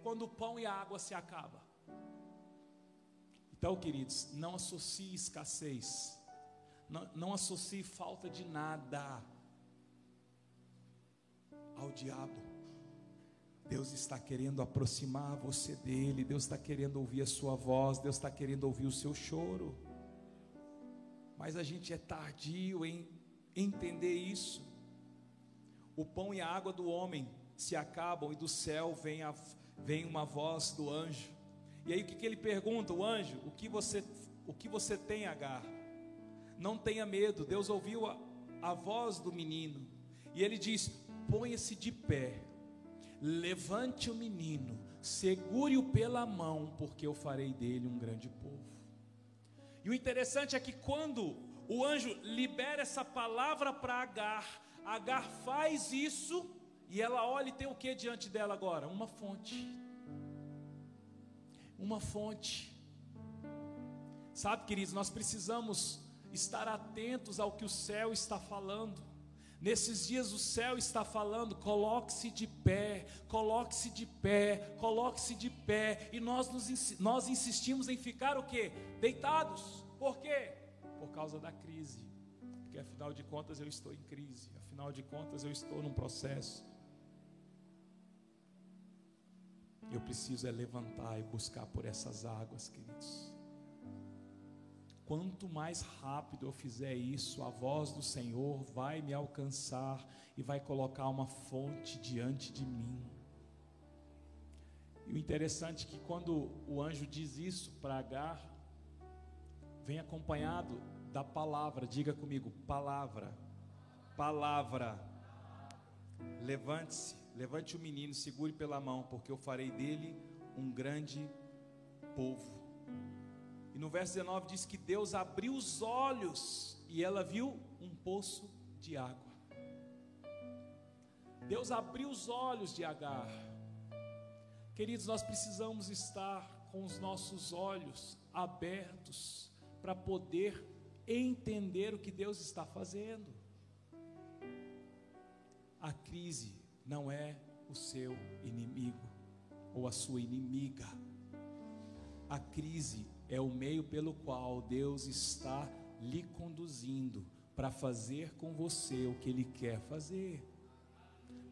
A: quando o pão e a água se acabam? Então, queridos, não associe escassez, não, não associe falta de nada ao diabo. Deus está querendo aproximar você dele, Deus está querendo ouvir a sua voz, Deus está querendo ouvir o seu choro. Mas a gente é tardio em entender isso. O pão e a água do homem se acabam e do céu vem, a, vem uma voz do anjo. E aí o que, que ele pergunta? O anjo, o que você, o que você tem, Agar? Não tenha medo. Deus ouviu a, a voz do menino e ele diz: ponha-se de pé, levante o menino, segure-o pela mão, porque eu farei dele um grande povo. E o interessante é que quando o anjo libera essa palavra para Agar, Agar faz isso e ela olha e tem o que diante dela agora? Uma fonte. Uma fonte. Sabe, queridos, nós precisamos estar atentos ao que o céu está falando. Nesses dias o céu está falando: coloque-se de pé, coloque-se de pé, coloque-se de pé, e nós, nos, nós insistimos em ficar o que? Deitados. Por quê? Por causa da crise. Porque afinal de contas eu estou em crise, afinal de contas eu estou num processo. Eu preciso é levantar e buscar por essas águas, queridos. Quanto mais rápido eu fizer isso, a voz do Senhor vai me alcançar e vai colocar uma fonte diante de mim. E o interessante é que quando o anjo diz isso para Agar, vem acompanhado da palavra, diga comigo, palavra, palavra. Levante-se, levante o menino, segure pela mão, porque eu farei dele um grande povo. E no verso 19 diz que Deus abriu os olhos e ela viu um poço de água. Deus abriu os olhos de Agar. Queridos, nós precisamos estar com os nossos olhos abertos para poder entender o que Deus está fazendo. A crise não é o seu inimigo ou a sua inimiga. A crise é o meio pelo qual Deus está lhe conduzindo para fazer com você o que Ele quer fazer.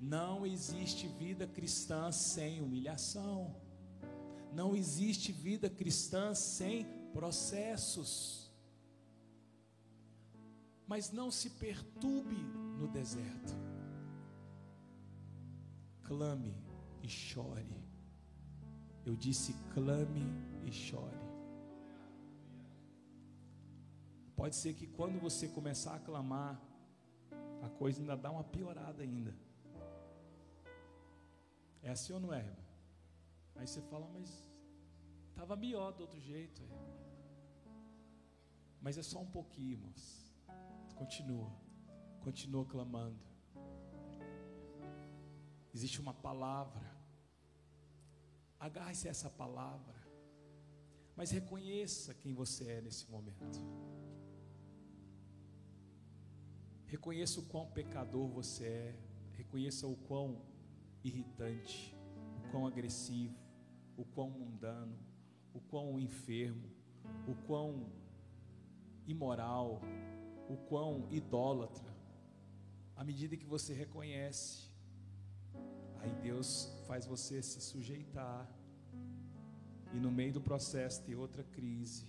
A: Não existe vida cristã sem humilhação. Não existe vida cristã sem processos. Mas não se perturbe no deserto. Clame e chore. Eu disse: clame e chore. Pode ser que quando você começar a clamar, a coisa ainda dá uma piorada ainda. É assim ou não é? Aí você fala, mas estava melhor do outro jeito. Mas é só um pouquinho, irmãos. Continua, continua clamando. Existe uma palavra. Agarre-se a essa palavra. Mas reconheça quem você é nesse momento. Reconheça o quão pecador você é. Reconheça o quão irritante, o quão agressivo, o quão mundano, o quão enfermo, o quão imoral, o quão idólatra. À medida que você reconhece, aí Deus faz você se sujeitar. E no meio do processo tem outra crise.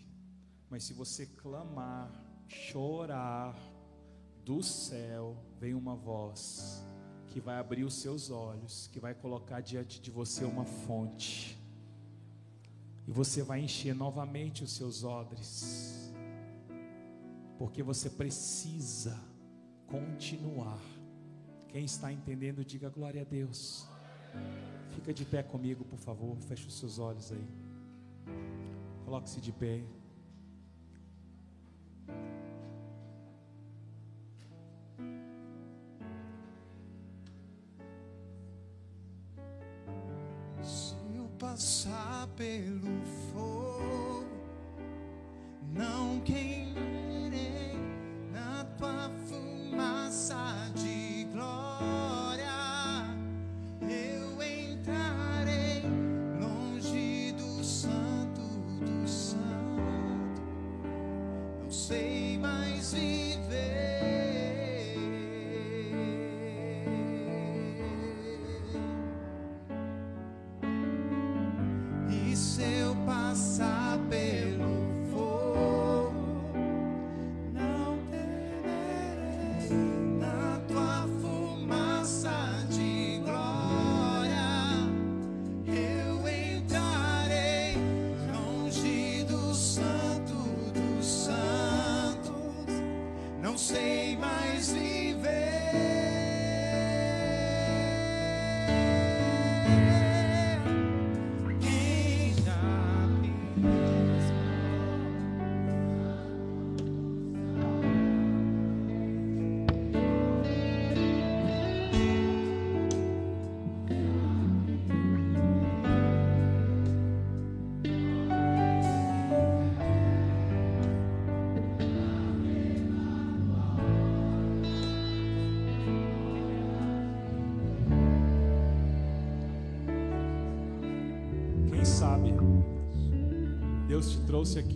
A: Mas se você clamar, chorar, do céu vem uma voz que vai abrir os seus olhos, que vai colocar diante de você uma fonte, e você vai encher novamente os seus odres, porque você precisa continuar. Quem está entendendo, diga glória a Deus. Fica de pé comigo, por favor. Feche os seus olhos aí. Coloque-se de pé.
B: passar pelo fogo, não queimei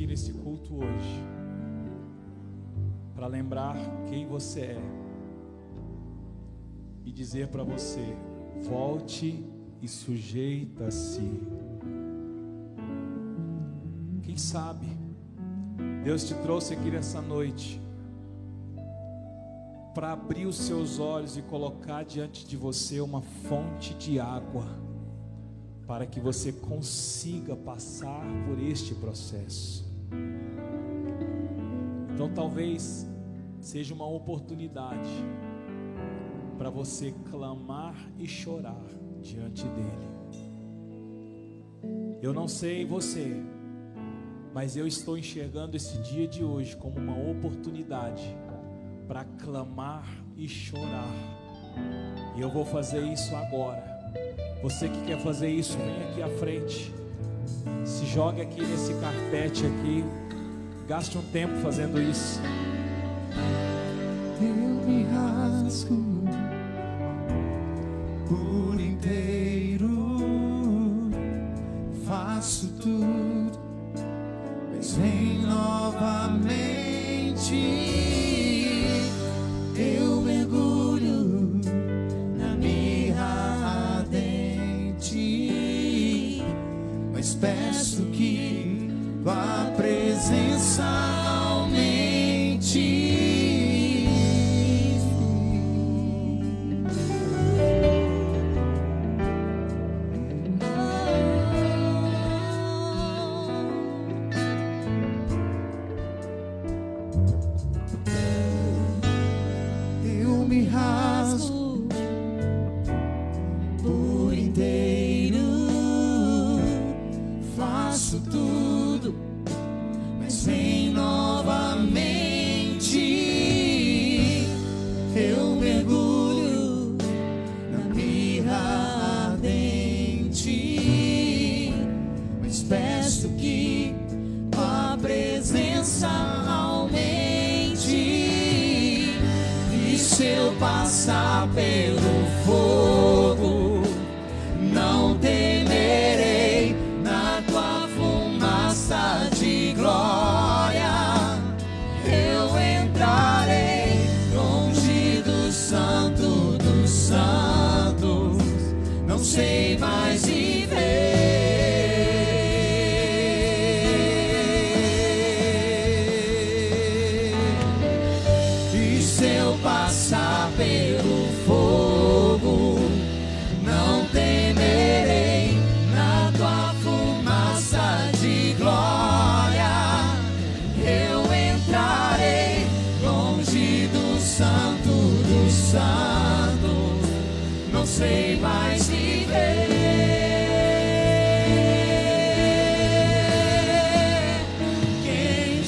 A: nesse culto hoje para lembrar quem você é e dizer para você: volte e sujeita-se. Quem sabe Deus te trouxe aqui nessa noite para abrir os seus olhos e colocar diante de você uma fonte de água para que você consiga passar por este processo. Então talvez seja uma oportunidade para você clamar e chorar diante dele. Eu não sei você, mas eu estou enxergando esse dia de hoje como uma oportunidade para clamar e chorar. E eu vou fazer isso agora. Você que quer fazer isso, vem aqui à frente. Se jogue aqui nesse carpete aqui. Gaste um tempo fazendo isso.
B: Eu me rasgo por inteiro, faço tudo, mas vem novamente.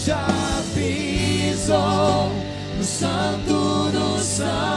B: Já pisou no santo dos santos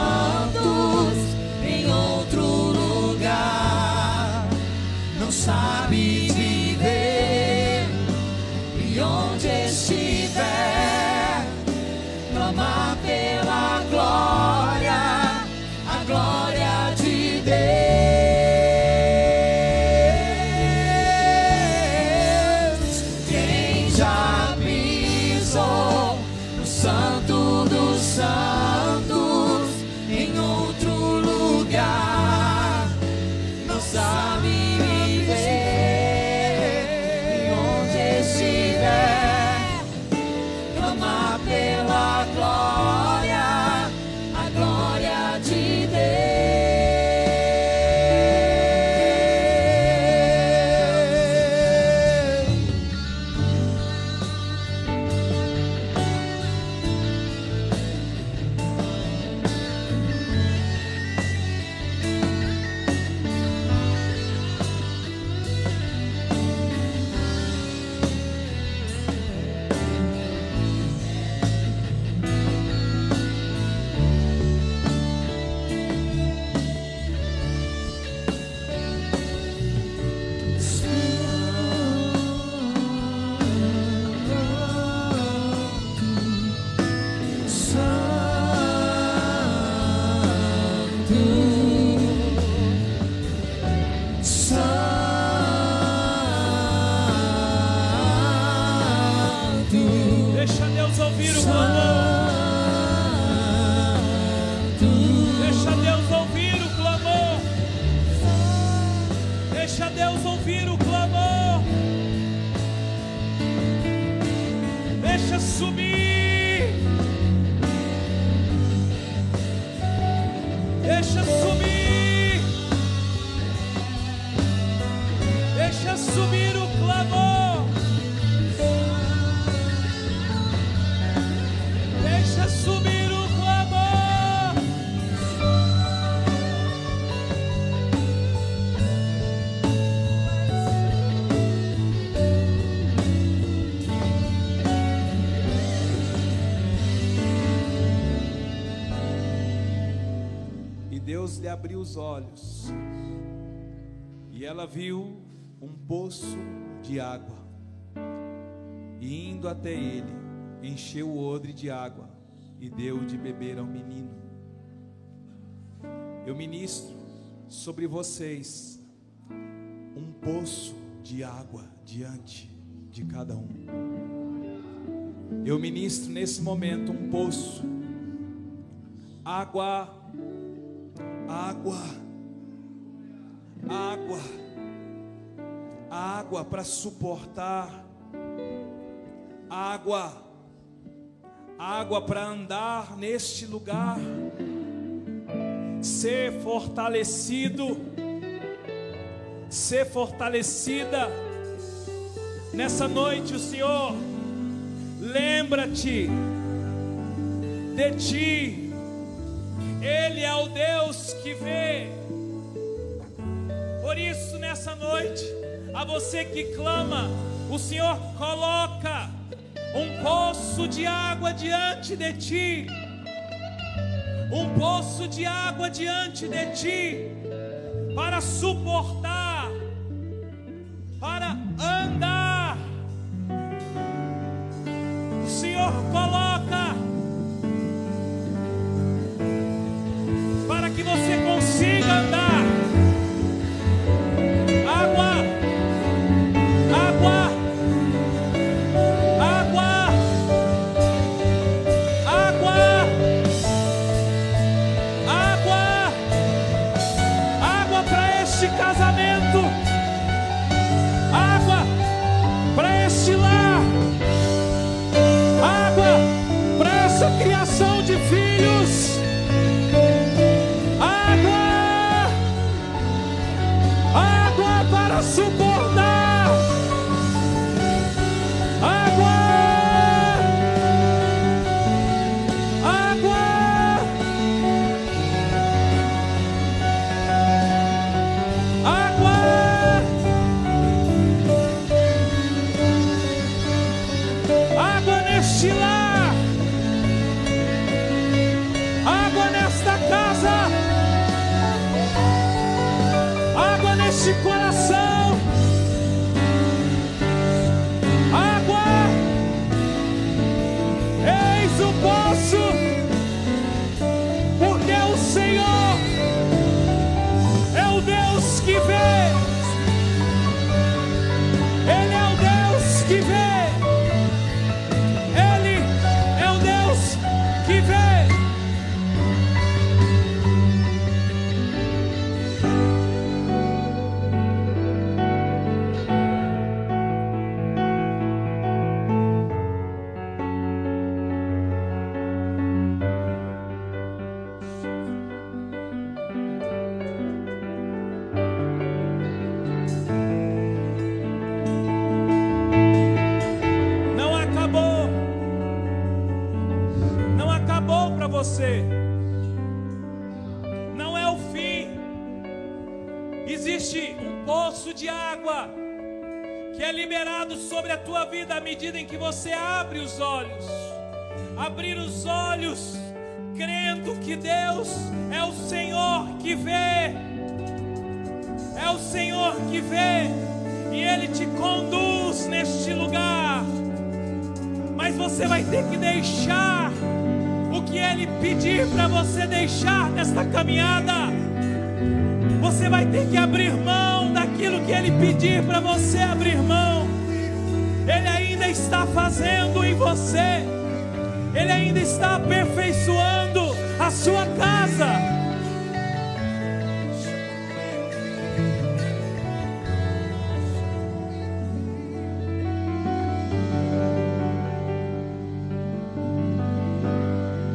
A: Deixa Deus lhe abriu os olhos. E ela viu um poço de água. E indo até ele, encheu o odre de água e deu de beber ao menino. Eu ministro sobre vocês um poço de água diante de cada um. Eu ministro nesse momento um poço, água, água, água, água para suportar, água, água para andar neste lugar, ser fortalecido, ser fortalecida. Nessa noite, o Senhor, lembra-te de ti, Ele é o Deus que vê. Por isso, nessa noite, a você que clama, o Senhor coloca um poço de água diante de ti, um poço de água diante de ti, para suportar, para andar. O Senhor coloca você abre os olhos. Abrir os olhos, crendo que Deus é o Senhor que vê. É o Senhor que vê e Ele te conduz neste lugar. Mas você vai ter que deixar o que Ele pedir para você deixar nesta caminhada. Você vai ter que abrir mão daquilo que Ele pedir para você abrir mão. Ele ainda está fazendo em você. Ele ainda está aperfeiçoando a sua casa.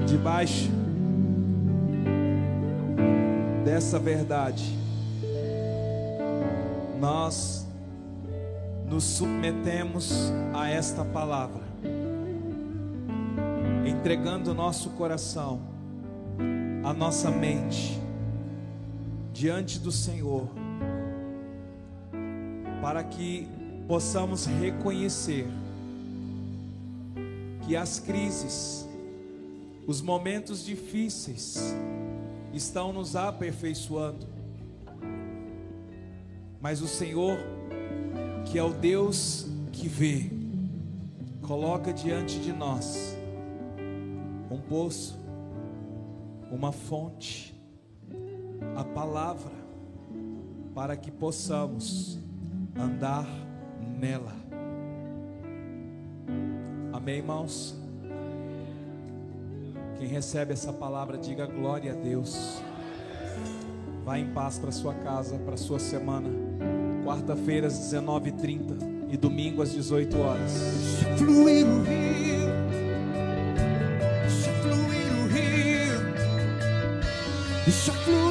A: debaixo dessa verdade, nós nos submetemos a esta palavra, entregando o nosso coração, a nossa mente, diante do Senhor, para que possamos reconhecer que as crises, os momentos difíceis estão nos aperfeiçoando. Mas o Senhor, que é o Deus que vê, coloca diante de nós um poço, uma fonte, a palavra, para que possamos andar nela. Amém, irmãos? Quem recebe essa palavra, diga glória a Deus. Vá em paz para sua casa, para sua semana. Quarta-feira às 19h30 e domingo às 18 horas.
B: Fluir o rio, deixa fluir o rio, deixa fluir.